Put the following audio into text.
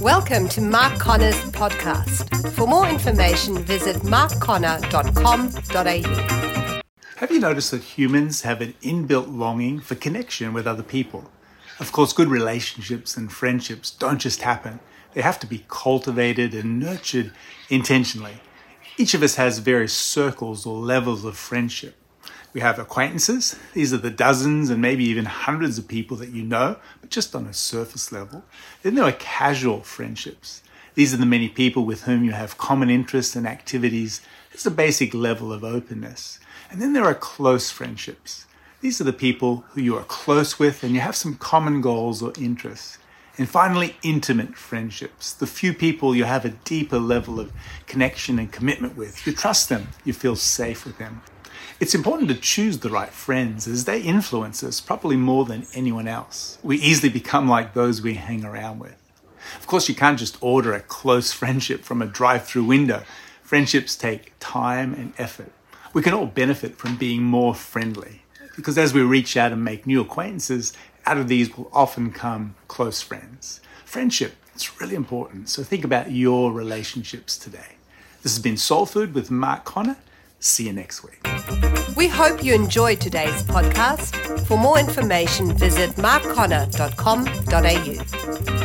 Welcome to Mark Conner's podcast. For more information, visit markconner.com.au. Have you noticed that humans have an inbuilt longing for connection with other people? Of course, good relationships and friendships don't just happen, they have to be cultivated and nurtured intentionally. Each of us has various circles or levels of friendship. We have acquaintances. These are the dozens and maybe even hundreds of people that you know, but just on a surface level. Then there are casual friendships. These are the many people with whom you have common interests and activities. It's a basic level of openness. And then there are close friendships. These are the people who you are close with and you have some common goals or interests. And finally, intimate friendships. The few people you have a deeper level of connection and commitment with. You trust them, you feel safe with them. It's important to choose the right friends as they influence us probably more than anyone else. We easily become like those we hang around with. Of course, you can't just order a close friendship from a drive through window. Friendships take time and effort. We can all benefit from being more friendly because as we reach out and make new acquaintances, out of these will often come close friends. Friendship, it's really important. So think about your relationships today. This has been Soul Food with Mark Conner. See you next week. We hope you enjoyed today's podcast. For more information, visit markconner.com.au.